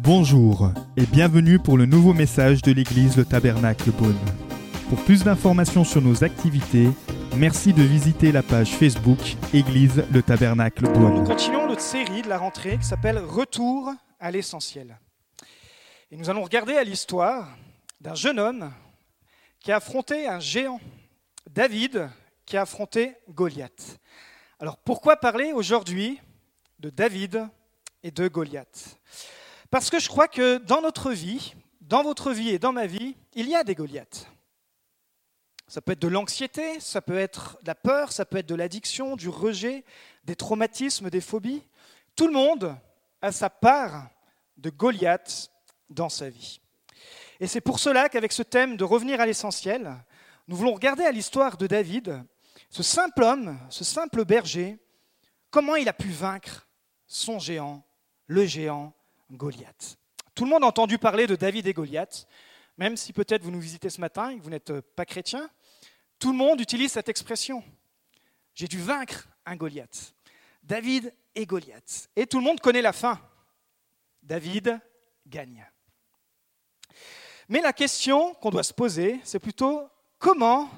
Bonjour et bienvenue pour le nouveau message de l'église Le Tabernacle Beaune. Pour plus d'informations sur nos activités, merci de visiter la page Facebook Église Le Tabernacle Nous Beaune. continuons notre série de la rentrée qui s'appelle Retour à l'essentiel. Et nous allons regarder à l'histoire d'un jeune homme qui a affronté un géant, David, qui a affronté Goliath. Alors pourquoi parler aujourd'hui de David et de Goliath Parce que je crois que dans notre vie, dans votre vie et dans ma vie, il y a des Goliaths. Ça peut être de l'anxiété, ça peut être de la peur, ça peut être de l'addiction, du rejet, des traumatismes, des phobies. Tout le monde a sa part de Goliath dans sa vie. Et c'est pour cela qu'avec ce thème de revenir à l'essentiel, nous voulons regarder à l'histoire de David, ce simple homme, ce simple berger, comment il a pu vaincre son géant, le géant Goliath. Tout le monde a entendu parler de David et Goliath, même si peut-être vous nous visitez ce matin et que vous n'êtes euh, pas chrétien, tout le monde utilise cette expression. J'ai dû vaincre un Goliath. David et Goliath. Et tout le monde connaît la fin. David gagne. Mais la question qu'on doit se poser, c'est plutôt comment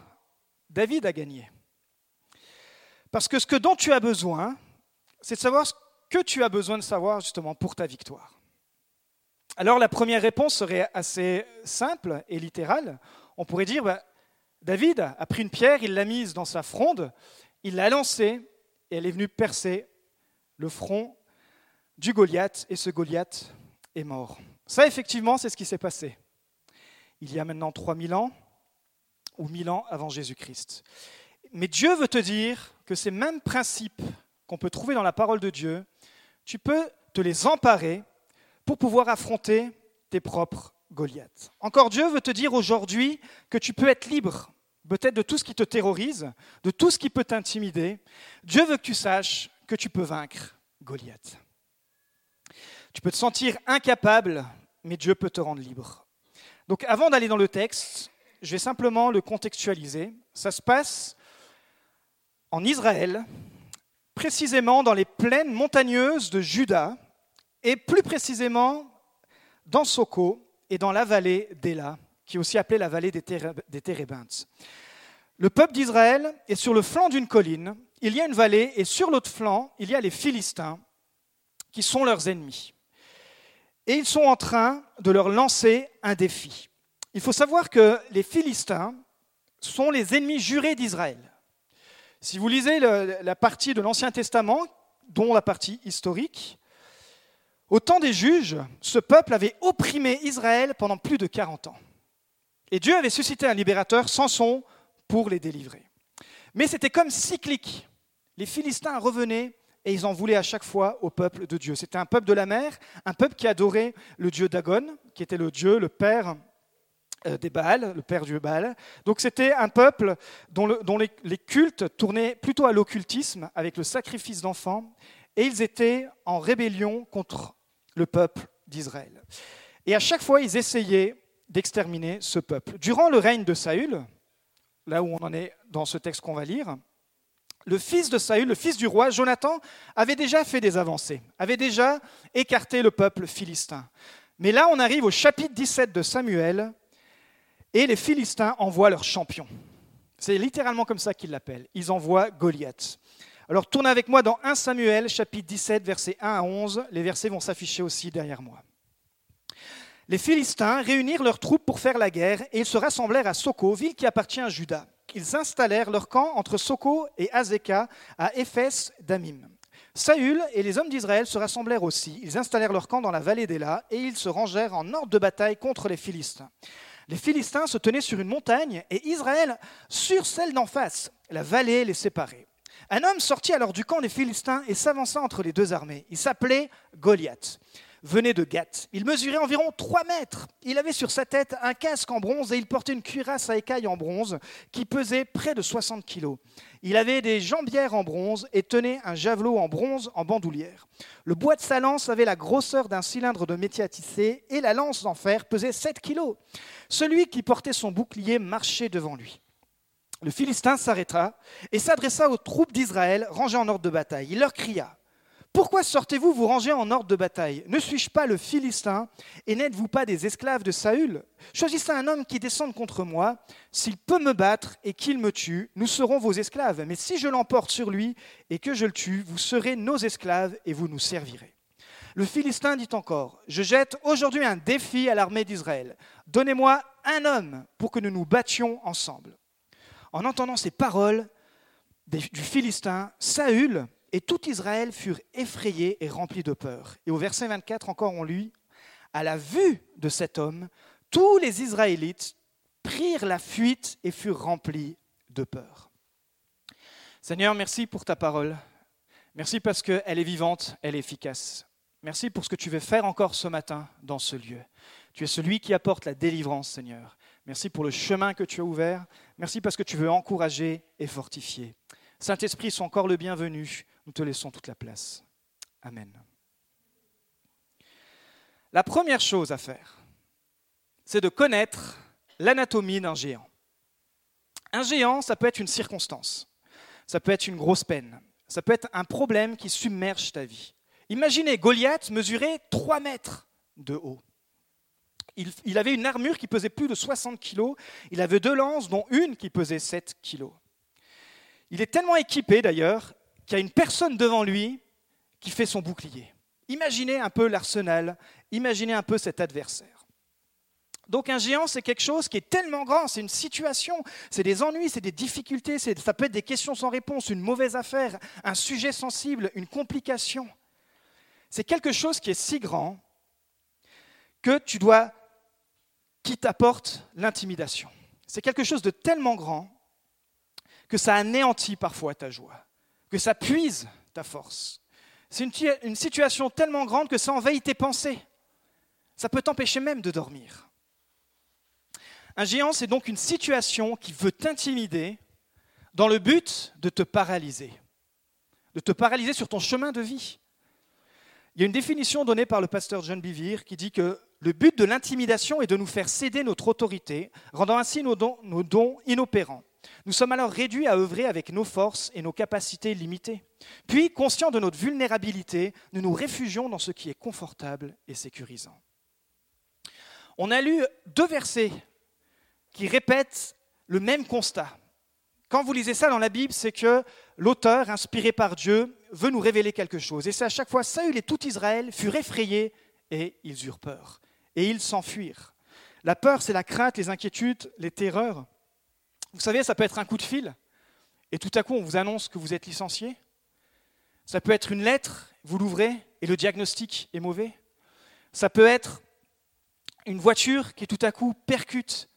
David a gagné. Parce que ce dont tu as besoin, c'est de savoir que tu as besoin de savoir justement pour ta victoire. Alors la première réponse serait assez simple et littérale. On pourrait dire, bah, David a pris une pierre, il l'a mise dans sa fronde, il l'a lancée et elle est venue percer le front du Goliath et ce Goliath est mort. Ça, effectivement, c'est ce qui s'est passé. Il y a maintenant 3000 ans ou 1000 ans avant Jésus-Christ. Mais Dieu veut te dire que ces mêmes principes qu'on peut trouver dans la parole de Dieu, tu peux te les emparer pour pouvoir affronter tes propres Goliaths. Encore Dieu veut te dire aujourd'hui que tu peux être libre, peut-être de tout ce qui te terrorise, de tout ce qui peut t'intimider. Dieu veut que tu saches que tu peux vaincre Goliath. Tu peux te sentir incapable, mais Dieu peut te rendre libre. Donc avant d'aller dans le texte, je vais simplement le contextualiser. Ça se passe en Israël, précisément dans les plaines montagneuses de Juda, et plus précisément dans Soko et dans la vallée d'Ela, qui est aussi appelée la vallée des, Téré- des Térébintes. Le peuple d'Israël est sur le flanc d'une colline, il y a une vallée, et sur l'autre flanc, il y a les Philistins, qui sont leurs ennemis. Et ils sont en train de leur lancer un défi. Il faut savoir que les Philistins sont les ennemis jurés d'Israël. Si vous lisez la partie de l'Ancien Testament, dont la partie historique, au temps des juges, ce peuple avait opprimé Israël pendant plus de 40 ans. Et Dieu avait suscité un libérateur, Samson, pour les délivrer. Mais c'était comme cyclique. Les Philistins revenaient et ils en voulaient à chaque fois au peuple de Dieu. C'était un peuple de la mer, un peuple qui adorait le dieu Dagon, qui était le dieu, le père des Baals, le père du Baal. Donc c'était un peuple dont, le- dont les, les cultes tournaient plutôt à l'occultisme, avec le sacrifice d'enfants, et ils étaient en rébellion contre le peuple d'Israël. Et à chaque fois, ils essayaient d'exterminer ce peuple. Durant le règne de Saül, là où on en est dans ce texte qu'on va lire, le fils de Saül, le fils du roi, Jonathan, avait déjà fait des avancées, avait déjà écarté le peuple philistin. Mais là, on arrive au chapitre 17 de Samuel, et les Philistins envoient leur champion. C'est littéralement comme ça qu'ils l'appellent. Ils envoient Goliath. Alors tournez avec moi dans 1 Samuel, chapitre 17, versets 1 à 11. Les versets vont s'afficher aussi derrière moi. Les Philistins réunirent leurs troupes pour faire la guerre et ils se rassemblèrent à Soko, ville qui appartient à Juda. Ils installèrent leur camp entre Soko et Azekah à Éphès d'Amim. Saül et les hommes d'Israël se rassemblèrent aussi. Ils installèrent leur camp dans la vallée d'Éla et ils se rangèrent en ordre de bataille contre les Philistins. Les Philistins se tenaient sur une montagne et Israël sur celle d'en face. La vallée les séparait. Un homme sortit alors du camp des Philistins et s'avança entre les deux armées. Il s'appelait Goliath. Venait de Gath. Il mesurait environ 3 mètres. Il avait sur sa tête un casque en bronze et il portait une cuirasse à écailles en bronze qui pesait près de 60 kilos. Il avait des jambières en bronze et tenait un javelot en bronze en bandoulière. Le bois de sa lance avait la grosseur d'un cylindre de métier à tisser et la lance en fer pesait 7 kilos. Celui qui portait son bouclier marchait devant lui. Le Philistin s'arrêta et s'adressa aux troupes d'Israël rangées en ordre de bataille. Il leur cria Pourquoi sortez-vous vous ranger en ordre de bataille Ne suis-je pas le Philistin Et n'êtes-vous pas des esclaves de Saül Choisissez un homme qui descende contre moi. S'il peut me battre et qu'il me tue, nous serons vos esclaves. Mais si je l'emporte sur lui et que je le tue, vous serez nos esclaves et vous nous servirez. Le Philistin dit encore, Je jette aujourd'hui un défi à l'armée d'Israël. Donnez-moi un homme pour que nous nous battions ensemble. En entendant ces paroles du Philistin, Saül et tout Israël furent effrayés et remplis de peur. Et au verset 24 encore on lit, à la vue de cet homme, tous les Israélites prirent la fuite et furent remplis de peur. Seigneur, merci pour ta parole. Merci parce qu'elle est vivante, elle est efficace. Merci pour ce que tu veux faire encore ce matin dans ce lieu. Tu es celui qui apporte la délivrance, Seigneur. Merci pour le chemin que tu as ouvert. Merci parce que tu veux encourager et fortifier. Saint-Esprit, sois encore le bienvenu. Nous te laissons toute la place. Amen. La première chose à faire, c'est de connaître l'anatomie d'un géant. Un géant, ça peut être une circonstance, ça peut être une grosse peine, ça peut être un problème qui submerge ta vie. Imaginez, Goliath mesurait 3 mètres de haut. Il, il, avait une armure qui pesait plus de 60 kilos, il avait deux lances, dont une qui pesait 7 kilos. Il est tellement équipé d'ailleurs qu'il y a une personne devant lui qui fait son bouclier. Imaginez un peu l'arsenal, imaginez un peu cet adversaire. Donc un géant, c'est quelque chose qui est tellement grand, c'est une situation, c'est des ennuis, c'est des difficultés, ça peut être des questions sans réponse, une mauvaise affaire, un sujet sensible, une complication. C'est quelque chose qui est si grand que tu dois, qui t'apporte l'intimidation. C'est quelque chose de tellement grand que ça anéantit parfois ta joie, que ça puise ta force. C'est une, situation tellement grande que ça envahit tes pensées. Ça peut t'empêcher même de dormir. Un géant, c'est donc une situation qui veut t'intimider dans le but de te paralyser, de te paralyser sur ton chemin de vie. Il y a une définition donnée par le pasteur John Bivir qui dit que le but de l'intimidation est de nous faire céder notre autorité, rendant ainsi nos dons, nos dons inopérants. Nous sommes alors réduits à œuvrer avec nos forces et nos capacités limitées. Puis, conscients de notre vulnérabilité, nous nous réfugions dans ce qui est confortable et sécurisant. On a lu deux versets qui répètent le même constat. Quand vous lisez ça dans la Bible, c'est que l'auteur, inspiré par Dieu, veut nous révéler quelque chose. Et c'est à chaque fois, Saül et tout Israël furent effrayés et ils eurent peur. Et ils s'enfuirent. La peur, c'est la crainte, les inquiétudes, les terreurs. Vous savez, ça peut être un coup de fil, et tout à coup on vous annonce que vous êtes licencié. Ça peut être une lettre, vous l'ouvrez, et le diagnostic est mauvais. Ça peut être une voiture qui tout à coup percute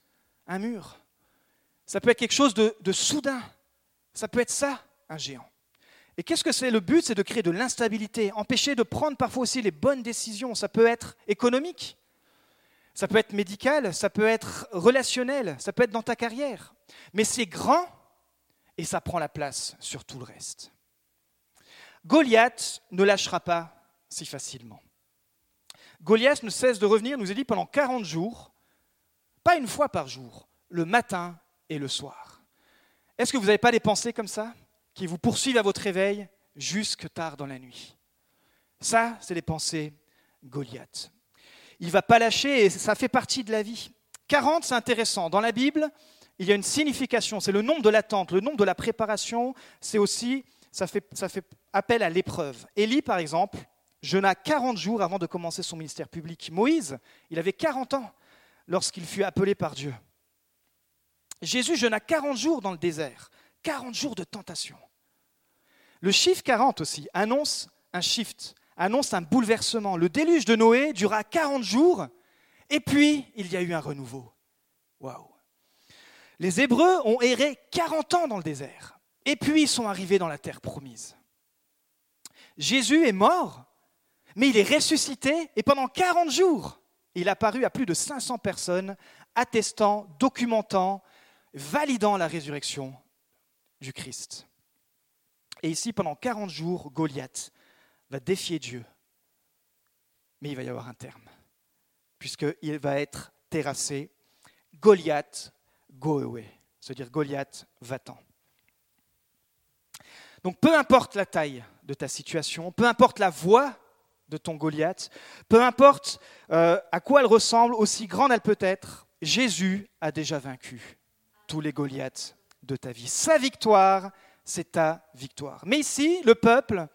un mur. Ça peut être quelque chose de, soudain. Ça peut être ça, un géant. Et qu'est-ce que c'est? Le but, c'est de créer de l'instabilité, empêcher de prendre parfois aussi les bonnes décisions. Ça peut être économique, ça peut être médical, ça peut être relationnel, ça peut être dans ta carrière. Mais c'est grand et ça prend la place sur tout le reste. Goliath ne lâchera pas si facilement. Goliath ne cesse de revenir, nous a dit, pendant 40 jours, pas une fois par jour, le matin et le soir. Est-ce que vous n'avez pas des pensées comme ça, qui vous poursuivent à votre réveil jusque tard dans la nuit? Ça, c'est les pensées Goliath il ne va pas lâcher et ça fait partie de la vie. 40, c'est intéressant. Dans la Bible, il y a une signification, c'est le nombre de l'attente, le nombre de la préparation, c'est aussi, ça fait, ça fait appel à l'épreuve. Élie, par exemple, jeûna 40 jours avant de commencer son ministère public. Moïse, il avait 40 ans lorsqu'il fut appelé par Dieu. Jésus jeûna 40 jours dans le désert, 40 jours de tentation. Le chiffre 40 aussi annonce un shift, annonce un bouleversement. Le déluge de Noé dura 40 jours, et puis il y a eu un renouveau. Waouh Les Hébreux ont erré 40 ans dans le désert, et puis ils sont arrivés dans la terre promise. Jésus est mort, mais il est ressuscité, et pendant 40 jours, il a paru à plus de 500 personnes, attestant, documentant, validant la résurrection du Christ. Et ici, pendant 40 jours, Goliath va défier Dieu. Mais il va y avoir un terme, puisqu'il va être terrassé. Goliath, go away. C'est-à-dire Goliath, va-t'en. Donc peu importe la taille de ta situation, peu importe la voix de ton Goliath, peu importe euh, à quoi elle ressemble, aussi grande elle peut être, Jésus a déjà vaincu tous les Goliaths de ta vie. Sa victoire, c'est ta victoire. Mais ici, le peuple,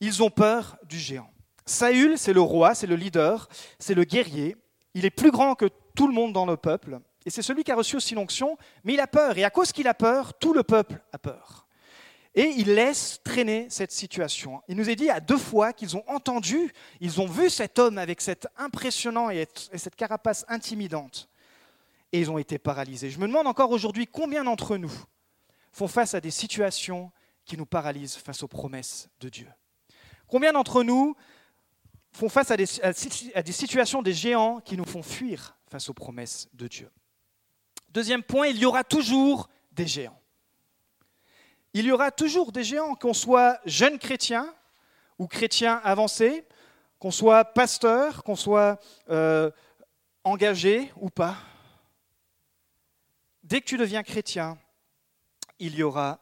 ils ont peur du géant. Saül, c'est le roi, c'est le leader, c'est le guerrier. Il est plus grand que tout le monde dans le peuple. Et c'est celui qui a reçu aussi l'onction, mais il a peur. Et à cause qu'il a peur, tout le peuple a peur. Et il laisse traîner cette situation. Il nous est dit à deux fois qu'ils ont entendu, ils ont vu cet homme avec cet impressionnant et cette carapace intimidante. Et ils ont été paralysés. Je me demande encore aujourd'hui combien d'entre nous font face à des situations qui nous paralysent face aux promesses de Dieu. Combien d'entre nous font face à des, situations, des géants qui nous font fuir face aux promesses de Dieu? Deuxième point, il y aura toujours des géants. Il y aura toujours des géants, qu'on soit jeune chrétien ou chrétien avancé, qu'on soit pasteur, qu'on soit euh, engagé ou pas. Dès que tu deviens chrétien, il y aura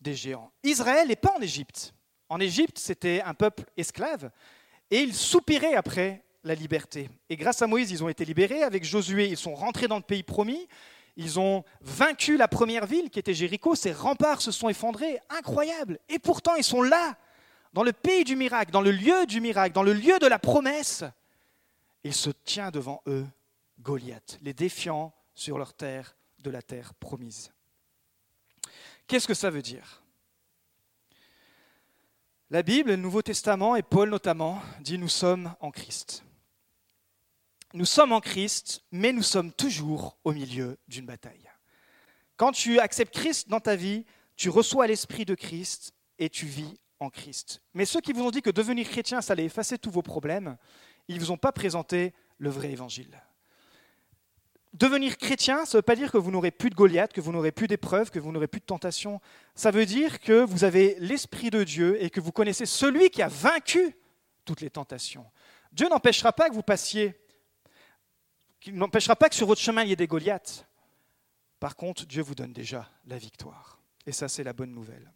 des géants. Israël n'est pas en Égypte. En Égypte, c'était un peuple esclave et ils soupiraient après la liberté. Et grâce à Moïse, ils ont été libérés. Avec Josué, ils sont rentrés dans le pays promis. Ils ont vaincu la première ville qui était Jéricho, ses remparts se sont effondrés, incroyable. Et pourtant, ils sont là, dans le pays du miracle, dans le lieu du miracle, dans le lieu de la promesse. Il se tient devant eux Goliath, les défiant sur leur terre de la terre promise. Qu'est-ce que ça veut dire? La Bible, le Nouveau Testament et Paul notamment dit nous sommes en Christ. Nous sommes en Christ, mais nous sommes toujours au milieu d'une bataille. Quand tu acceptes Christ dans ta vie, tu reçois l'Esprit de Christ et tu vis en Christ. Mais ceux qui vous ont dit que devenir chrétien, ça allait effacer tous vos problèmes, ils ne vous ont pas présenté le vrai évangile. Devenir chrétien, ça ne veut pas dire que vous n'aurez plus de Goliath, que vous n'aurez plus d'épreuves, que vous n'aurez plus de tentations. Ça veut dire que vous avez l'Esprit de Dieu et que vous connaissez celui qui a vaincu toutes les tentations. Dieu n'empêchera pas que vous passiez qui n'empêchera pas que sur votre chemin il y ait des Goliaths. Par contre, Dieu vous donne déjà la victoire. Et ça, c'est la bonne nouvelle.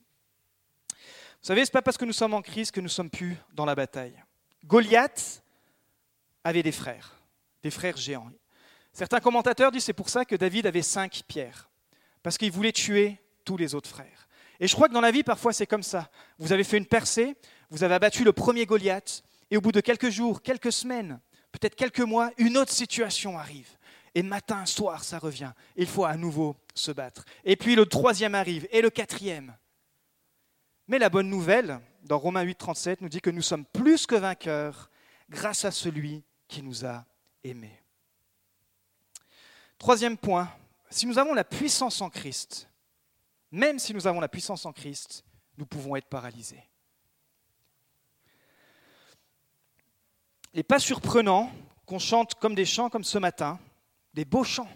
Vous savez, ce n'est pas parce que nous sommes en crise que nous ne sommes plus dans la bataille. Goliath avait des frères, des frères géants. Certains commentateurs disent c'est pour ça que David avait cinq pierres, parce qu'il voulait tuer tous les autres frères. Et je crois que dans la vie, parfois, c'est comme ça. Vous avez fait une percée, vous avez abattu le premier Goliath, et au bout de quelques jours, quelques semaines, peut-être quelques mois, une autre situation arrive. Et matin, soir, ça revient. Il faut à nouveau se battre. Et puis le troisième arrive, et le quatrième. Mais la bonne nouvelle, dans Romains 8, 37, nous dit que nous sommes plus que vainqueurs grâce à celui qui nous a aimés. Troisième point, si nous avons la puissance en Christ, même si nous avons la puissance en Christ, nous pouvons être paralysés. Il n'est pas surprenant qu'on chante comme des chants comme ce matin, des beaux chants.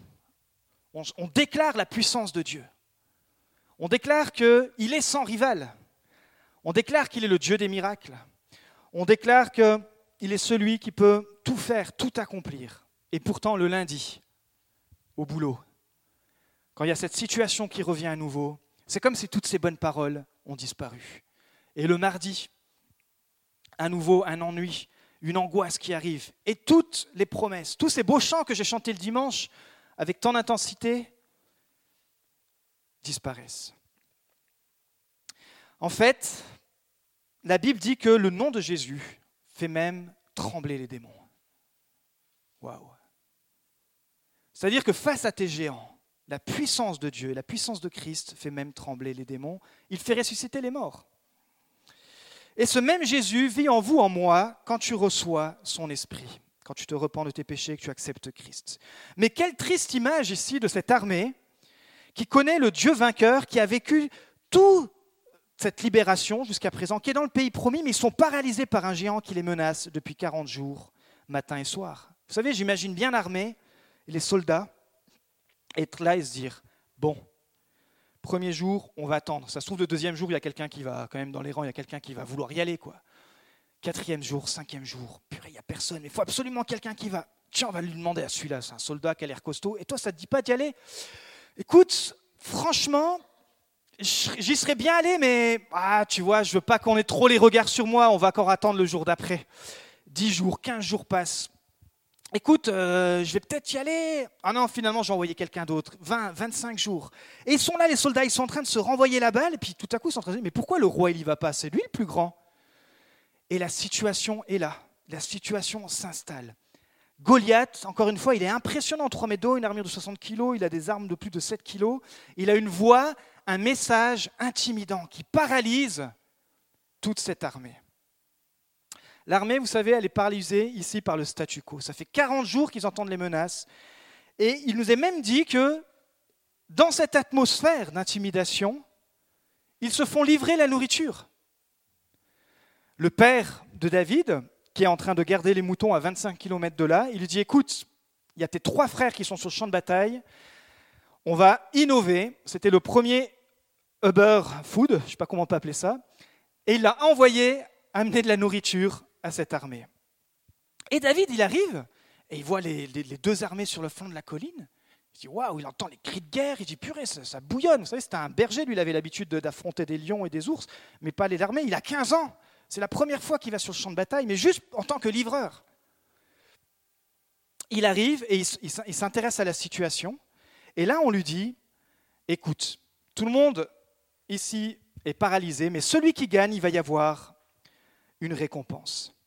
On, on déclare la puissance de Dieu. On déclare qu'il est sans rival. On déclare qu'il est le Dieu des miracles. On déclare qu'il est celui qui peut tout faire, tout accomplir. Et pourtant, le lundi, au boulot, quand il y a cette situation qui revient à nouveau, c'est comme si toutes ces bonnes paroles ont disparu. Et le mardi, à nouveau, un ennui, une angoisse qui arrive. Et toutes les promesses, tous ces beaux chants que j'ai chantés le dimanche avec tant d'intensité, disparaissent. En fait, la Bible dit que le nom de Jésus fait même trembler les démons. Waouh! C'est-à-dire que face à tes géants, la puissance de Dieu, la puissance de Christ fait même trembler les démons. Il fait ressusciter les morts. Et ce même Jésus vit en vous, en moi, quand tu reçois son esprit, quand tu te repens de tes péchés et que tu acceptes Christ. Mais quelle triste image ici de cette armée qui connaît le Dieu vainqueur, qui a vécu toute cette libération jusqu'à présent, qui est dans le pays promis, mais ils sont paralysés par un géant qui les menace depuis 40 jours, matin et soir. Vous savez, j'imagine bien l'armée les soldats être là et se dire, bon, Premier jour, on va attendre. Ça se trouve, le deuxième jour, il y a quelqu'un qui va, quand même dans les rangs, il y a quelqu'un qui va vouloir y aller. quoi. Quatrième jour, cinquième jour, purée, il n'y a personne. Il faut absolument quelqu'un qui va. Tiens, on va lui demander à celui-là, c'est un soldat qui a l'air costaud. Et toi, ça ne te dit pas d'y aller? Écoute, franchement, j'y serais bien allé, mais ah, tu vois, je veux pas qu'on ait trop les regards sur moi, on va encore attendre le jour d'après. 10 jours, 15 jours passent. Écoute, euh, je vais peut-être y aller. Ah non, finalement, j'ai envoyé quelqu'un d'autre. 20, 25 jours. Et ils sont là, les soldats, ils sont en train de se renvoyer la balle, et puis tout à coup, ils sont en train de dire, mais pourquoi le roi, il y va pas? C'est lui le plus grand. Et la situation est là. La situation s'installe. Goliath, encore une fois, il est impressionnant, 3 mètres d'eau, une armure de 60 kg, il a des armes de plus de 7 kg, il a une voix, un message intimidant qui paralyse toute cette armée. L'armée, vous savez, elle est paralysée ici par le statu quo. Ça fait 40 jours qu'ils entendent les menaces. Et il nous est même dit que dans cette atmosphère d'intimidation, ils se font livrer la nourriture. Le père de David, qui est en train de garder les moutons à 25 km de là, il lui dit, écoute, il y a tes trois frères qui sont sur le champ de bataille, on va innover. C'était le premier Uber Food, je ne sais pas comment on peut appeler ça, et il l'a envoyé amener de la nourriture à cette armée. Et David, il arrive, et il voit les, deux armées sur le flanc de la colline. Il dit Waouh, il entend les cris de guerre, il dit Purée, ça, bouillonne. Vous savez, c'était un berger, lui, il avait l'habitude d'affronter des lions et des ours, mais pas les armées. Il a 15 ans. C'est la première fois qu'il va sur le champ de bataille, mais juste en tant que livreur. Il arrive et il, s'intéresse à la situation. Et là, on lui dit, écoute, tout le monde ici est paralysé, mais celui qui gagne, il va y avoir une récompense.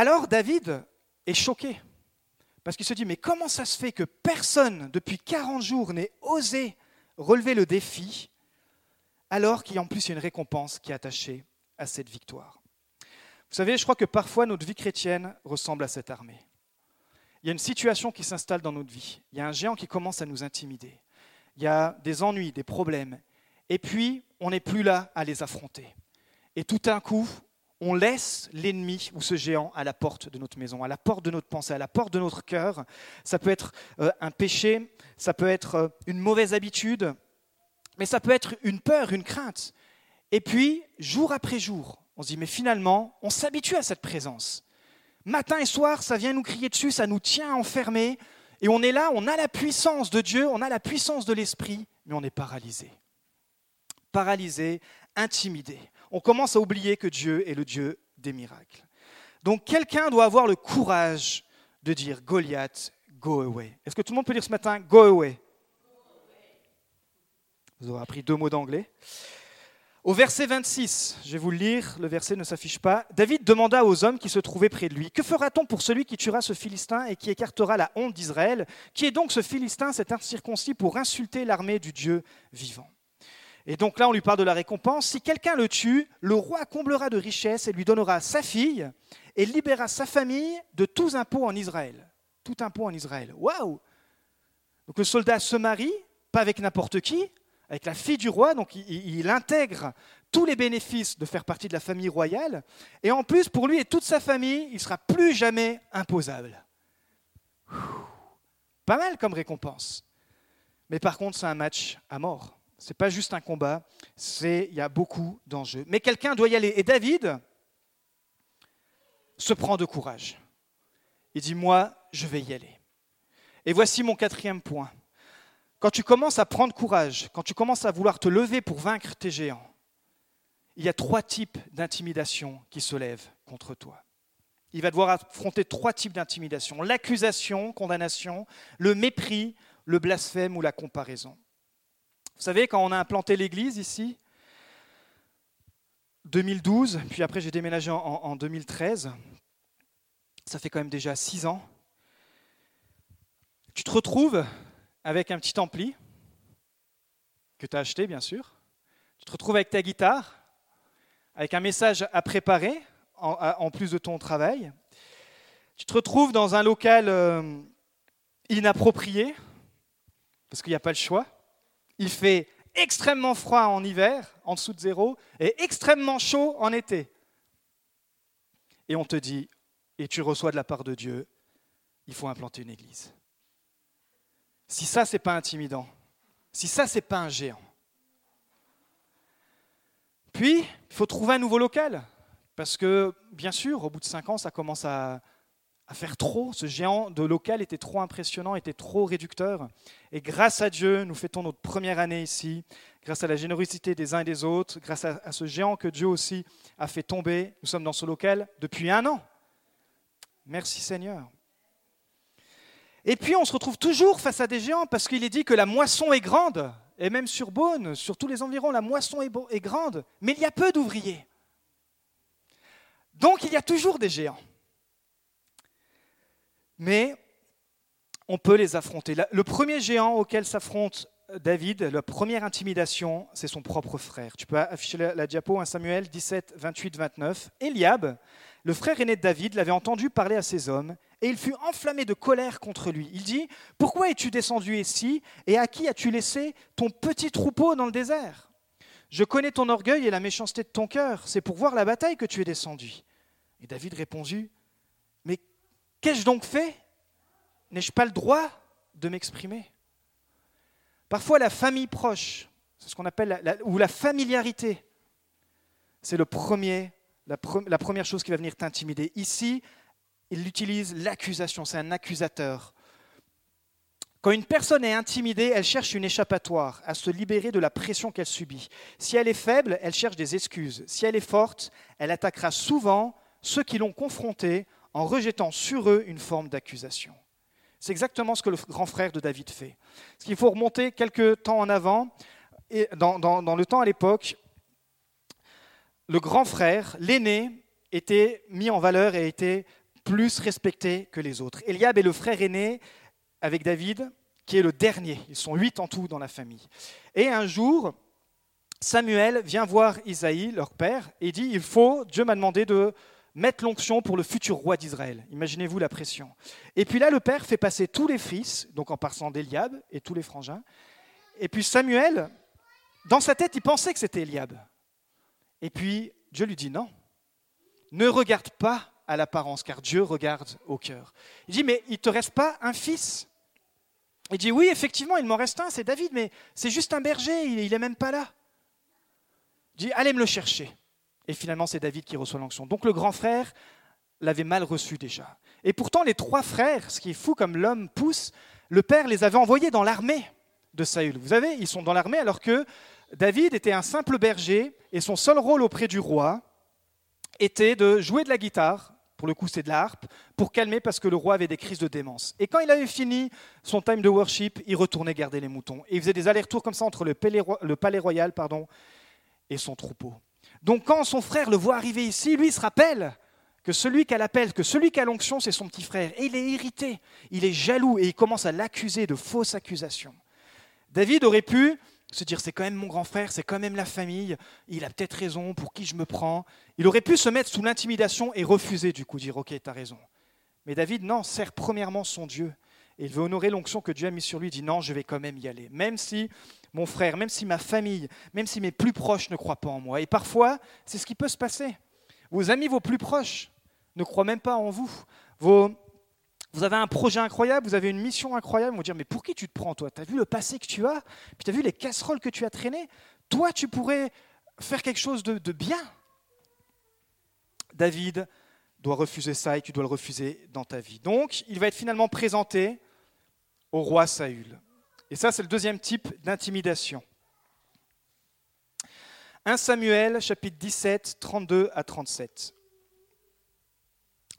Alors David est choqué, parce qu'il se dit, mais comment ça se fait que personne depuis 40 jours n'ait osé relever le défi, alors qu'il y a en plus une récompense qui est attachée à cette victoire? Vous savez, je crois que parfois notre vie chrétienne ressemble à cette armée. Il y a une situation qui s'installe dans notre vie. Il y a un géant qui commence à nous intimider. Il y a des ennuis, des problèmes. Et puis, on n'est plus là à les affronter. Et tout d'un coup, on laisse l'ennemi ou ce géant à la porte de notre maison, à la porte de notre pensée, à la porte de notre cœur. Ça peut être euh, un péché, ça peut être euh, une mauvaise habitude, mais ça peut être une peur, une crainte. Et puis, jour après jour, on se dit, mais finalement, on s'habitue à cette présence. Matin et soir, ça vient nous crier dessus, ça nous tient enfermés. Et on est là, on a la puissance de Dieu, on a la puissance de l'Esprit, mais on est paralysé. Paralysé, intimidé. On commence à oublier que Dieu est le Dieu des miracles. Donc quelqu'un doit avoir le courage de dire Goliath, go away. Est-ce que tout le monde peut dire ce matin, go away? Vous aurez appris deux mots d'anglais. Au verset 26, je vais vous le lire, le verset ne s'affiche pas. David demanda aux hommes qui se trouvaient près de lui Que fera-t-on pour celui qui tuera ce Philistin et qui écartera la honte d'Israël? Qui est donc ce Philistin, cet incirconcis, pour insulter l'armée du Dieu vivant? Et donc là, on lui parle de la récompense. Si quelqu'un le tue, le roi comblera de richesses et lui donnera sa fille et libérera sa famille de tous impôts en Israël. Tout impôt en Israël. Waouh Donc le soldat se marie, pas avec n'importe qui, avec la fille du roi, donc il, intègre tous les bénéfices de faire partie de la famille royale, et en plus, pour lui et toute sa famille, il ne sera plus jamais imposable. Pas mal comme récompense. Mais par contre, c'est un match à mort. Ce n'est pas juste un combat, il y a beaucoup d'enjeux. Mais quelqu'un doit y aller. Et David se prend de courage. Il dit, moi, je vais y aller. Et voici mon quatrième point. Quand tu commences à prendre courage, quand tu commences à vouloir te lever pour vaincre tes géants, il y a trois types d'intimidation qui se lèvent contre toi. Il va devoir affronter trois types d'intimidation. L'accusation, condamnation, le mépris, le blasphème ou la comparaison. Vous savez, quand on a implanté l'église ici, 2012, puis après j'ai déménagé en, en 2013, ça fait quand même déjà six ans, tu te retrouves avec un petit ampli que tu as acheté, bien sûr. Tu te retrouves avec ta guitare, avec un message à préparer en, plus de ton travail. Tu te retrouves dans un local euh, inapproprié, parce qu'il n'y a pas le choix. Il fait extrêmement froid en hiver, en dessous de zéro, et extrêmement chaud en été. Et on te dit, et tu reçois de la part de Dieu, il faut implanter une église. Si ça, c'est pas intimidant, si ça, c'est pas un géant. Puis, il faut trouver un nouveau local. Parce que, bien sûr, au bout de cinq ans, ça commence à, à faire trop. Ce géant de local était trop impressionnant, était trop réducteur. Et grâce à Dieu, nous fêtons notre première année ici, grâce à la générosité des uns et des autres, grâce à, ce géant que Dieu aussi a fait tomber. Nous sommes dans ce local depuis un an. Merci Seigneur. Et puis on se retrouve toujours face à des géants parce qu'il est dit que la moisson est grande. Et même sur Beaune, sur tous les environs, la moisson est grande. Mais il y a peu d'ouvriers. Donc il y a toujours des géants mais on peut les affronter. Le premier géant auquel s'affronte David, la première intimidation, c'est son propre frère. Tu peux afficher la, diapo, 1 Samuel 17, 28, 29. Eliab, le frère aîné de David, l'avait entendu parler à ses hommes, et il fut enflammé de colère contre lui. Il dit, Pourquoi es-tu descendu ici, et à qui as-tu laissé ton petit troupeau dans le désert Je connais ton orgueil et la méchanceté de ton cœur, c'est pour voir la bataille que tu es descendu. Et David répondit, Qu'ai-je donc fait? N'ai-je pas le droit de m'exprimer? Parfois, la famille proche, c'est ce qu'on appelle ou la familiarité, c'est la première chose qui va venir t'intimider. Ici, il utilise l'accusation, c'est un accusateur. Quand une personne est intimidée, elle cherche une échappatoire, à se libérer de la pression qu'elle subit. Si elle est faible, elle cherche des excuses. Si elle est forte, elle attaquera souvent ceux qui l'ont confrontée en rejetant sur eux une forme d'accusation. C'est exactement ce que le grand frère de David fait. Ce qu'il faut remonter quelques temps en avant, et dans, dans le temps à l'époque, le grand frère, l'aîné, était mis en valeur et était plus respecté que les autres. Eliab est le frère aîné avec David, qui est le dernier. Ils sont huit en tout dans la famille. Et un jour, Samuel vient voir Isaïe, leur père, et dit, il faut, Dieu m'a demandé de mettre l'onction pour le futur roi d'Israël. Imaginez-vous la pression. Et puis là, le père fait passer tous les fils, donc en passant d'Eliab et tous les frangins. Et puis Samuel, dans sa tête, il pensait que c'était Eliab. Et puis Dieu lui dit non, ne regarde pas à l'apparence, car Dieu regarde au cœur. Il dit, mais il te reste pas un fils? Il dit, oui, effectivement, il m'en reste un, c'est David, mais c'est juste un berger, il n'est même pas là. Il dit, allez me le chercher. Et finalement, c'est David qui reçoit l'onction. Donc le grand frère l'avait mal reçu déjà. Et pourtant, les trois frères, ce qui est fou comme l'homme pousse, le père les avait envoyés dans l'armée de Saül. Vous savez, ils sont dans l'armée alors que David était un simple berger et son seul rôle auprès du roi était de jouer de la guitare, pour le coup c'est de la harpe, pour calmer parce que le roi avait des crises de démence. Et quand il avait fini son time de worship, il retournait garder les moutons. Et il faisait des allers-retours comme ça entre le palais, royal pardon, et son troupeau. Donc quand son frère le voit arriver ici, lui se rappelle que celui qu'elle appelle, que celui qui a l'onction, c'est son petit frère. Et il est irrité, il est jaloux et il commence à l'accuser de fausses accusations. David aurait pu se dire c'est quand même mon grand frère, c'est quand même la famille, il a peut-être raison, pour qui je me prends. Il aurait pu se mettre sous l'intimidation et refuser du coup, dire ok, tu as raison. Mais David, non, sert premièrement son Dieu. Il veut honorer l'onction que Dieu a mise sur lui, il dit non, je vais quand même y aller. Même si mon frère, même si ma famille, même si mes plus proches ne croient pas en moi. Et parfois, c'est ce qui peut se passer. Vos amis, vos plus proches, ne croient même pas en vous. vous avez un projet incroyable, vous avez une mission incroyable, ils vont dire, mais pour qui tu te prends, toi? Tu as vu le passé que tu as, puis tu as vu les casseroles que tu as traînées? Toi, tu pourrais faire quelque chose de bien. David doit refuser ça et tu dois le refuser dans ta vie. Donc, il va être finalement présenté au roi Saül. Et ça, c'est le deuxième type d'intimidation. 1 Samuel, chapitre 17, 32 à 37.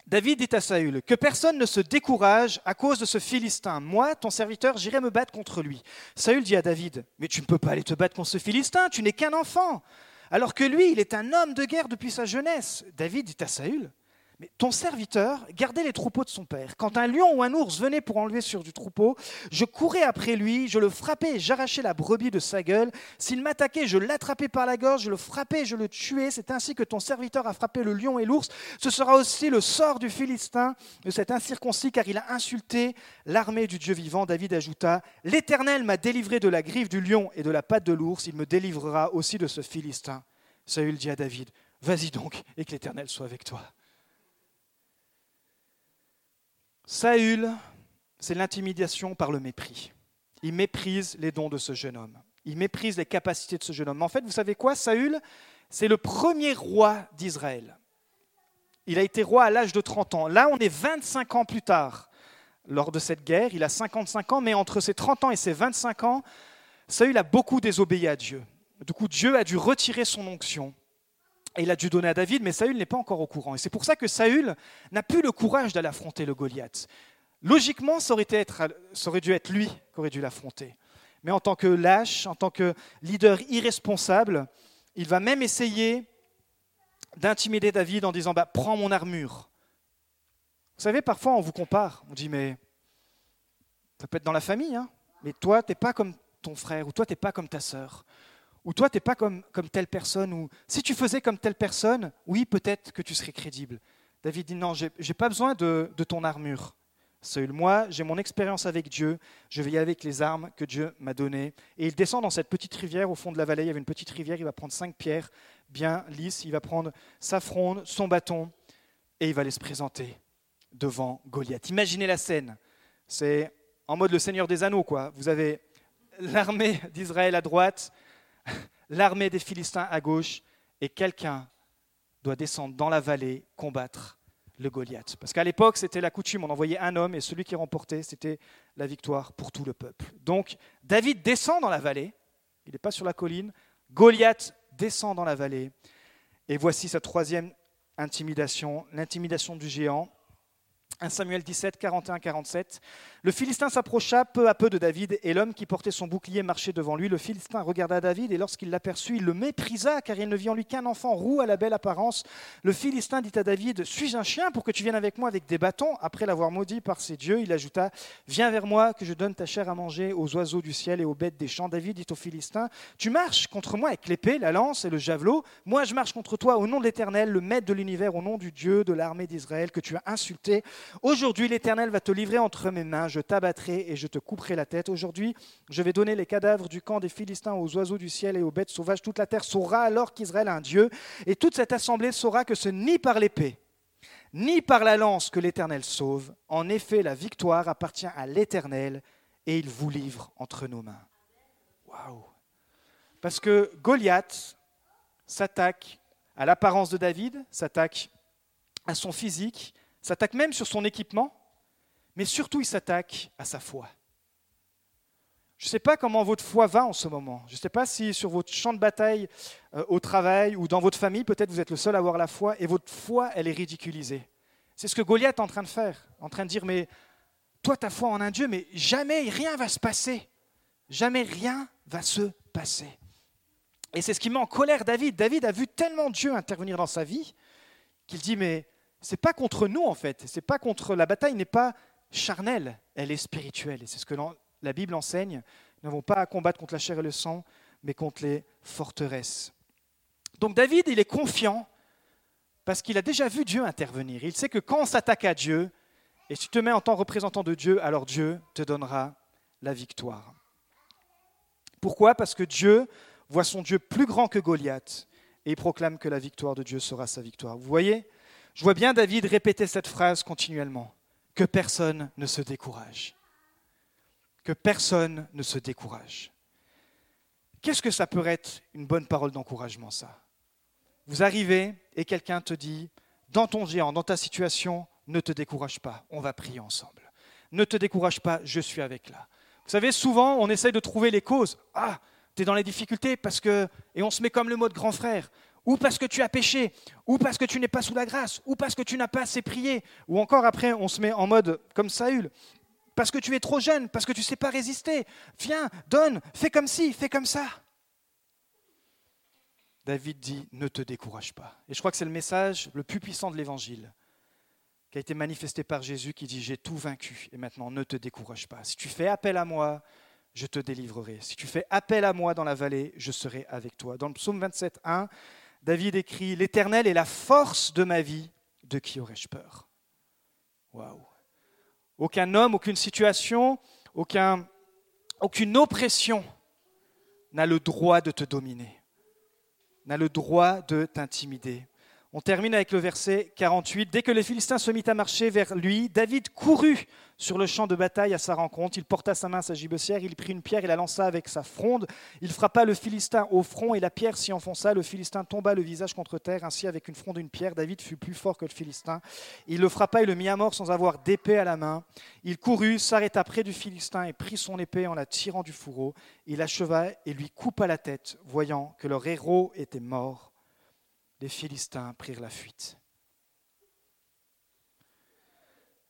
David dit à Saül, Que personne ne se décourage à cause de ce Philistin. Moi, ton serviteur, j'irai me battre contre lui. Saül dit à David, Mais tu ne peux pas aller te battre contre ce Philistin, tu n'es qu'un enfant. Alors que lui, il est un homme de guerre depuis sa jeunesse. David dit à Saül, mais ton serviteur gardait les troupeaux de son père. Quand un lion ou un ours venait pour enlever sur du troupeau, je courais après lui, je le frappais et j'arrachais la brebis de sa gueule. S'il m'attaquait, je l'attrapais par la gorge, je le frappais je le tuais. C'est ainsi que ton serviteur a frappé le lion et l'ours. Ce sera aussi le sort du Philistin, de cet incirconcis, car il a insulté l'armée du Dieu vivant. David ajouta, L'Éternel m'a délivré de la griffe du lion et de la patte de l'ours, il me délivrera aussi de ce Philistin. Saül dit à David, Vas-y donc, et que l'Éternel soit avec toi. Saül, c'est l'intimidation par le mépris. Il méprise les dons de ce jeune homme. Il méprise les capacités de ce jeune homme. En fait, vous savez quoi Saül, c'est le premier roi d'Israël. Il a été roi à l'âge de 30 ans. Là, on est 25 ans plus tard. Lors de cette guerre, il a 55 ans, mais entre ses 30 ans et ses 25 ans, Saül a beaucoup désobéi à Dieu. Du coup, Dieu a dû retirer son onction. Et il a dû donner à David, mais Saül n'est pas encore au courant. Et c'est pour ça que Saül n'a plus le courage d'aller affronter le Goliath. Logiquement, ça aurait, dû être lui qui aurait dû l'affronter. Mais en tant que lâche, en tant que leader irresponsable, il va même essayer d'intimider David en disant bah, Prends mon armure. Vous savez, parfois on vous compare. On dit Mais ça peut être dans la famille, hein, mais toi, tu n'es pas comme ton frère, ou toi, tu n'es pas comme ta sœur, ou toi, tu n'es pas comme, comme telle personne, ou si tu faisais comme telle personne, oui, peut-être que tu serais crédible. David dit Non, je n'ai pas besoin de, de ton armure. Seul moi, j'ai mon expérience avec Dieu, je vais y aller avec les armes que Dieu m'a données. Et il descend dans cette petite rivière, au fond de la vallée, il y avait une petite rivière, il va prendre cinq pierres bien lisses, il va prendre sa fronde, son bâton, et il va aller se présenter devant Goliath. Imaginez la scène, c'est en mode le Seigneur des Anneaux, quoi. Vous avez l'armée d'Israël à droite, l'armée des Philistins à gauche, et quelqu'un doit descendre dans la vallée, combattre le Goliath. Parce qu'à l'époque, c'était la coutume, on envoyait un homme et celui qui remportait, c'était la victoire pour tout le peuple. Donc David descend dans la vallée, il n'est pas sur la colline, Goliath descend dans la vallée, et voici sa troisième intimidation, l'intimidation du géant. 1 Samuel 17, 41, 47. Le Philistin s'approcha peu à peu de David, et l'homme qui portait son bouclier marchait devant lui. Le Philistin regarda David, et lorsqu'il l'aperçut, il le méprisa, car il ne vit en lui qu'un enfant roux à la belle apparence. Le Philistin dit à David Suis-je un chien pour que tu viennes avec moi avec des bâtons Après l'avoir maudit par ses dieux, il ajouta Viens vers moi, que je donne ta chair à manger aux oiseaux du ciel et aux bêtes des champs. David dit au Philistin Tu marches contre moi avec l'épée, la lance et le javelot. Moi, je marche contre toi au nom de l'Éternel, le maître de l'univers, au nom du Dieu de l'armée d'Israël que tu as insulté. Aujourd'hui, l'Éternel va te livrer entre mes mains, je t'abattrai et je te couperai la tête. Aujourd'hui, je vais donner les cadavres du camp des Philistins aux oiseaux du ciel et aux bêtes sauvages. Toute la terre saura alors qu'Israël a un Dieu, et toute cette assemblée saura que ce n'est ni par l'épée, ni par la lance que l'Éternel sauve. En effet, la victoire appartient à l'Éternel, et il vous livre entre nos mains. Waouh Parce que Goliath s'attaque à l'apparence de David, s'attaque à son physique, s'attaque même sur son équipement, mais surtout il s'attaque à sa foi. Je ne sais pas comment votre foi va en ce moment. Je ne sais pas si sur votre champ de bataille, euh, au travail ou dans votre famille, peut-être vous êtes le seul à avoir la foi et votre foi, elle est ridiculisée. C'est ce que Goliath est en train de faire, en train de dire, mais toi, ta foi en un Dieu, mais jamais rien va se passer. Jamais rien va se passer. Et c'est ce qui met en colère David. David a vu tellement Dieu intervenir dans sa vie qu'il dit, mais c'est pas contre nous en fait, c'est pas contre la bataille n'est pas charnelle, elle est spirituelle et c'est ce que la Bible enseigne. Nous n'avons pas à combattre contre la chair et le sang, mais contre les forteresses. Donc David, il est confiant parce qu'il a déjà vu Dieu intervenir. Il sait que quand on s'attaque à Dieu et tu te mets en tant que représentant de Dieu, alors Dieu te donnera la victoire. Pourquoi? Parce que Dieu voit son Dieu plus grand que Goliath et il proclame que la victoire de Dieu sera sa victoire. Vous voyez? Je vois bien David répéter cette phrase continuellement. Que personne ne se décourage. Que personne ne se décourage. Qu'est-ce que ça peut être une bonne parole d'encouragement, ça? Vous arrivez et quelqu'un te dit, dans ton géant, dans ta situation, ne te décourage pas, on va prier ensemble. Ne te décourage pas, je suis avec là. Vous savez, souvent, on essaye de trouver les causes. Ah, tu es dans les difficultés parce que... Et on se met comme le mot de grand frère ou parce que tu as péché, ou parce que tu n'es pas sous la grâce, ou parce que tu n'as pas assez prié, ou encore après on se met en mode comme Saül, parce que tu es trop jeune, parce que tu ne sais pas résister. Viens, donne, fais comme ci, fais comme ça. David dit, ne te décourage pas. Et je crois que c'est le message le plus puissant de l'Évangile qui a été manifesté par Jésus qui dit, j'ai tout vaincu, et maintenant ne te décourage pas. Si tu fais appel à moi, je te délivrerai. Si tu fais appel à moi dans la vallée, je serai avec toi. Dans le psaume 27, 1, David écrit L'Éternel est la force de ma vie, de qui aurais-je peur? Waouh. Aucun homme, aucune situation, aucun, aucune oppression n'a le droit de te dominer, n'a le droit de t'intimider. On termine avec le verset 48. Dès que les Philistins se mit à marcher vers lui, David courut sur le champ de bataille à sa rencontre. Il porta sa main à sa gibecière, il prit une pierre et la lança avec sa fronde. Il frappa le Philistin au front et la pierre s'y enfonça. Le Philistin tomba le visage contre terre. Ainsi, avec une fronde et une pierre, David fut plus fort que le Philistin. Il le frappa et le mit à mort sans avoir d'épée à la main. Il courut, s'arrêta près du Philistin et prit son épée en la tirant du fourreau. Il acheva et lui coupa la tête, voyant que leur héros était mort les Philistins prirent la fuite.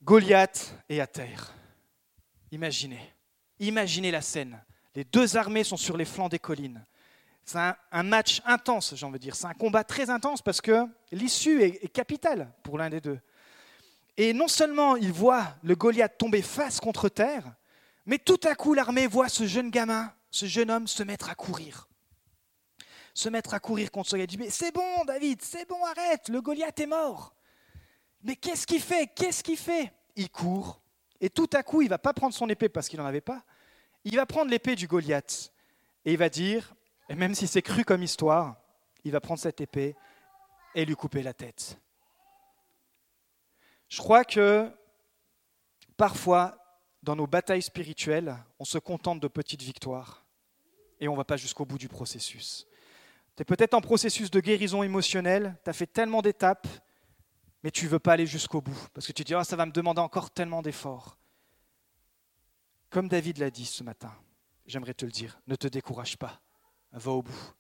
Goliath est à terre. Imaginez, imaginez la scène. Les deux armées sont sur les flancs des collines. C'est un, match intense, j'ai envie de dire. C'est un combat très intense parce que l'issue est, est capitale pour l'un des deux. Et non seulement il voit le Goliath tomber face contre terre, mais tout à coup l'armée voit ce jeune gamin, ce jeune homme se mettre à courir se mettre à courir contre ce Goliath. Mais c'est bon, David, c'est bon, arrête, le Goliath est mort. Mais qu'est-ce qu'il fait Qu'est-ce qu'il fait? Il court. Et tout à coup, il va pas prendre son épée parce qu'il n'en avait pas. Il va prendre l'épée du Goliath. Et il va dire, et même si c'est cru comme histoire, il va prendre cette épée et lui couper la tête. Je crois que parfois, dans nos batailles spirituelles, on se contente de petites victoires et on ne va pas jusqu'au bout du processus. Tu es peut-être en processus de guérison émotionnelle, tu as fait tellement d'étapes, mais tu ne veux pas aller jusqu'au bout, parce que tu te dis, oh, ça va me demander encore tellement d'efforts. Comme David l'a dit ce matin, j'aimerais te le dire, ne te décourage pas, va au bout.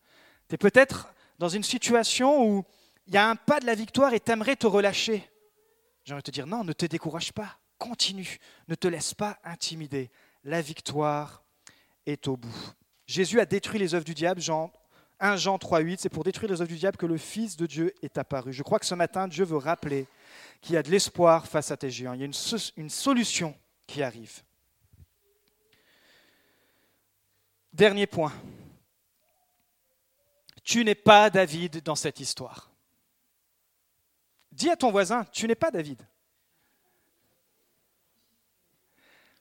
Tu es peut-être dans une situation où il y a un pas de la victoire et tu aimerais te relâcher. J'aimerais te dire, non, ne te décourage pas, continue, ne te laisse pas intimider. La victoire est au bout. Jésus a détruit les œuvres du diable, Jean 1 Jean 3.8, c'est pour détruire les œuvres du diable que le Fils de Dieu est apparu. Je crois que ce matin, Dieu veut rappeler qu'il y a de l'espoir face à tes géants. Il y a une, solution qui arrive. Dernier point. Tu n'es pas David dans cette histoire. Dis à ton voisin, tu n'es pas David.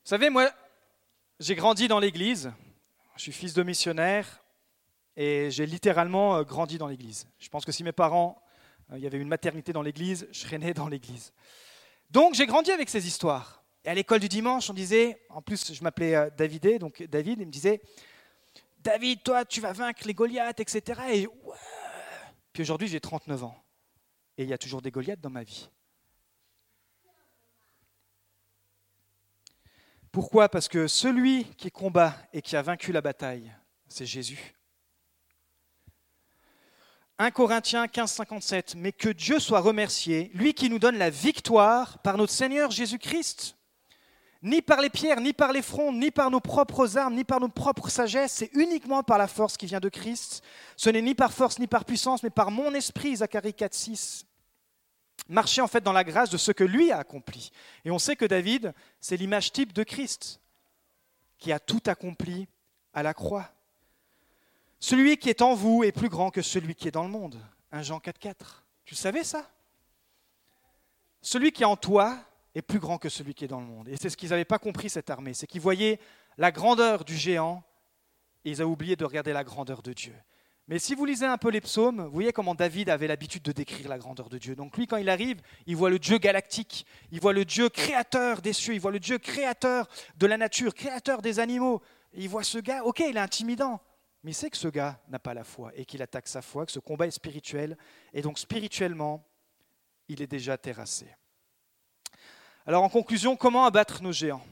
Vous savez, moi, j'ai grandi dans l'église, je suis fils de missionnaire, et j'ai littéralement euh, grandi dans l'église. Je pense que si mes parents, euh, il y avait une maternité dans l'église, je serais né dans l'église. Donc j'ai grandi avec ces histoires. Et à l'école du dimanche, on disait, en plus je m'appelais euh, Davidé, donc David, il me disait, David, toi, tu vas vaincre les Goliaths, etc. Et Puis aujourd'hui, j'ai 39 ans. Et il y a toujours des Goliaths dans ma vie. Pourquoi? Parce que celui qui combat et qui a vaincu la bataille, c'est Jésus. 1 Corinthiens 15, 57, mais que Dieu soit remercié, lui qui nous donne la victoire par notre Seigneur Jésus-Christ. Ni par les pierres, ni par les fronts, ni par nos propres armes, ni par notre propre sagesse, c'est uniquement par la force qui vient de Christ. Ce n'est ni par force, ni par puissance, mais par mon esprit, Zacharie 4, 6. Marcher en fait dans la grâce de ce que lui a accompli. Et on sait que David, c'est l'image type de Christ, qui a tout accompli à la croix. Celui qui est en vous est plus grand que celui qui est dans le monde. 1 Jean 4,4. Tu savais ça? Celui qui est en toi est plus grand que celui qui est dans le monde. Et c'est ce qu'ils n'avaient pas compris, cette armée. C'est qu'ils voyaient la grandeur du géant et ils ont oublié de regarder la grandeur de Dieu. Mais si vous lisez un peu les psaumes, vous voyez comment David avait l'habitude de décrire la grandeur de Dieu. Donc lui, quand il arrive, il voit le Dieu galactique, il voit le Dieu créateur des cieux, il voit le Dieu créateur de la nature, créateur des animaux. il voit ce gars, ok, il est intimidant, mais il sait que ce gars n'a pas la foi et qu'il attaque sa foi, que ce combat est spirituel, et donc spirituellement, il est déjà terrassé. Alors en conclusion, comment abattre nos géants?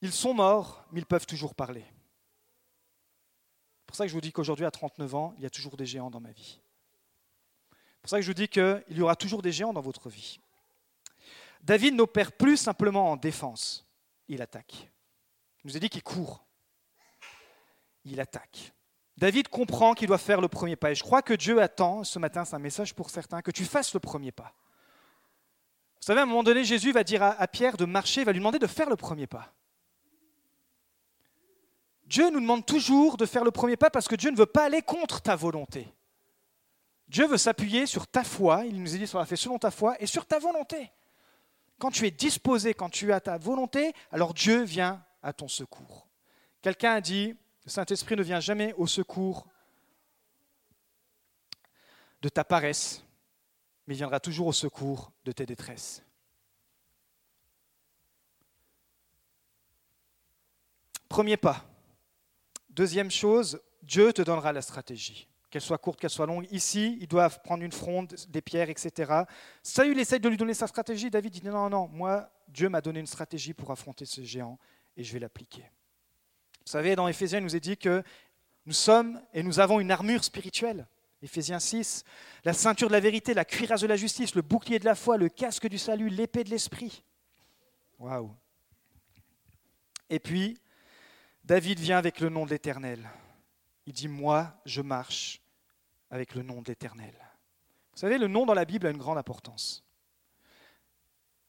Ils sont morts, mais ils peuvent toujours parler. C'est pour ça que je vous dis qu'aujourd'hui, à 39 ans, il y a toujours des géants dans ma vie. C'est pour ça que je vous dis qu'il y aura toujours des géants dans votre vie. David n'opère plus simplement en défense, il attaque. Il nous a dit qu'il court il attaque. David comprend qu'il doit faire le premier pas. Et je crois que Dieu attend, ce matin c'est un message pour certains, que tu fasses le premier pas. Vous savez, à un moment donné, Jésus va dire à Pierre de marcher, va lui demander de faire le premier pas. Dieu nous demande toujours de faire le premier pas parce que Dieu ne veut pas aller contre ta volonté. Dieu veut s'appuyer sur ta foi, il nous a dit la fait selon ta foi, et sur ta volonté. Quand tu es disposé, quand tu as ta volonté, alors Dieu vient à ton secours. Quelqu'un a dit, le Saint-Esprit ne vient jamais au secours de ta paresse, mais viendra toujours au secours de tes détresses. Premier pas. Deuxième chose, Dieu te donnera la stratégie qu'elle soit courte, qu'elle soit longue. Ici, ils doivent prendre une fronde, des pierres, etc. Saül essaye de lui donner sa stratégie. David dit non, non, non, moi, Dieu m'a donné une stratégie pour affronter ce géant et je vais l'appliquer. Vous savez, dans Éphésiens, il nous est dit que nous sommes et nous avons une armure spirituelle. Éphésiens 6, la ceinture de la vérité, la cuirasse de la justice, le bouclier de la foi, le casque du salut, l'épée de l'esprit. Waouh! Et puis, David vient avec le nom de l'Éternel. Il dit, moi, je marche avec le nom de l'Éternel. Vous savez, le nom dans la Bible a une grande importance.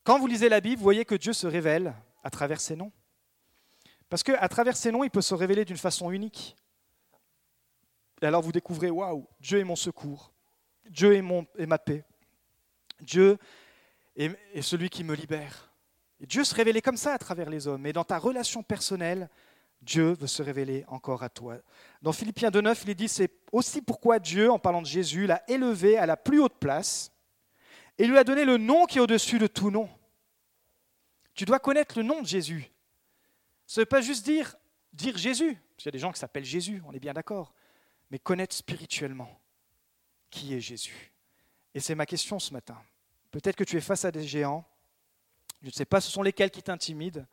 Quand vous lisez la Bible, vous voyez que Dieu se révèle à travers ses noms. Parce qu'à travers ses noms, il peut se révéler d'une façon unique. Et alors vous découvrez, waouh, Dieu est mon secours, Dieu est, ma paix, Dieu est, est celui qui me libère. Et Dieu se révélait comme ça à travers les hommes. Et dans ta relation personnelle, Dieu veut se révéler encore à toi. Dans Philippiens 2.9, il dit, c'est aussi pourquoi Dieu, en parlant de Jésus, l'a élevé à la plus haute place et lui a donné le nom qui est au-dessus de tout nom. Tu dois connaître le nom de Jésus. Ce n'est pas juste dire, dire Jésus, parce qu'il y a des gens qui s'appellent Jésus, on est bien d'accord, mais connaître spirituellement qui est Jésus. Et c'est ma question ce matin. Peut-être que tu es face à des géants, je ne sais pas ce sont lesquels qui t'intimident,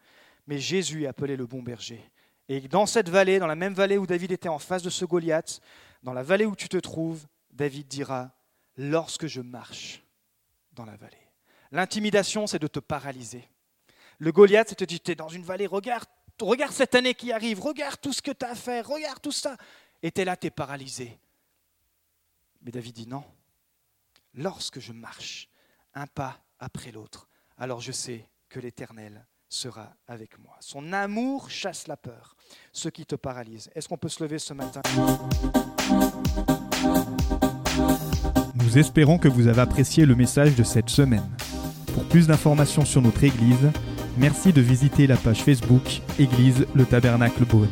mais Jésus est appelé le bon berger. Et dans cette vallée, dans la même vallée où David était en face de ce Goliath, dans la vallée où tu te trouves, David dira, lorsque je marche dans la vallée. L'intimidation, c'est de te paralyser. Le Goliath, c'est de te dire, tu es dans une vallée, regarde, regarde cette année qui arrive, regarde tout ce que tu as à faire, regarde tout ça. Et tu es là, tu es paralysé. Mais David dit, non, lorsque je marche un pas après l'autre, alors je sais que l'Éternel sera avec moi. Son amour chasse la peur, ce qui te paralyse. Est-ce qu'on peut se lever ce matin? Nous espérons que vous avez apprécié le message de cette semaine. Pour plus d'informations sur notre Église, merci de visiter la page Facebook Église le Tabernacle Beaune.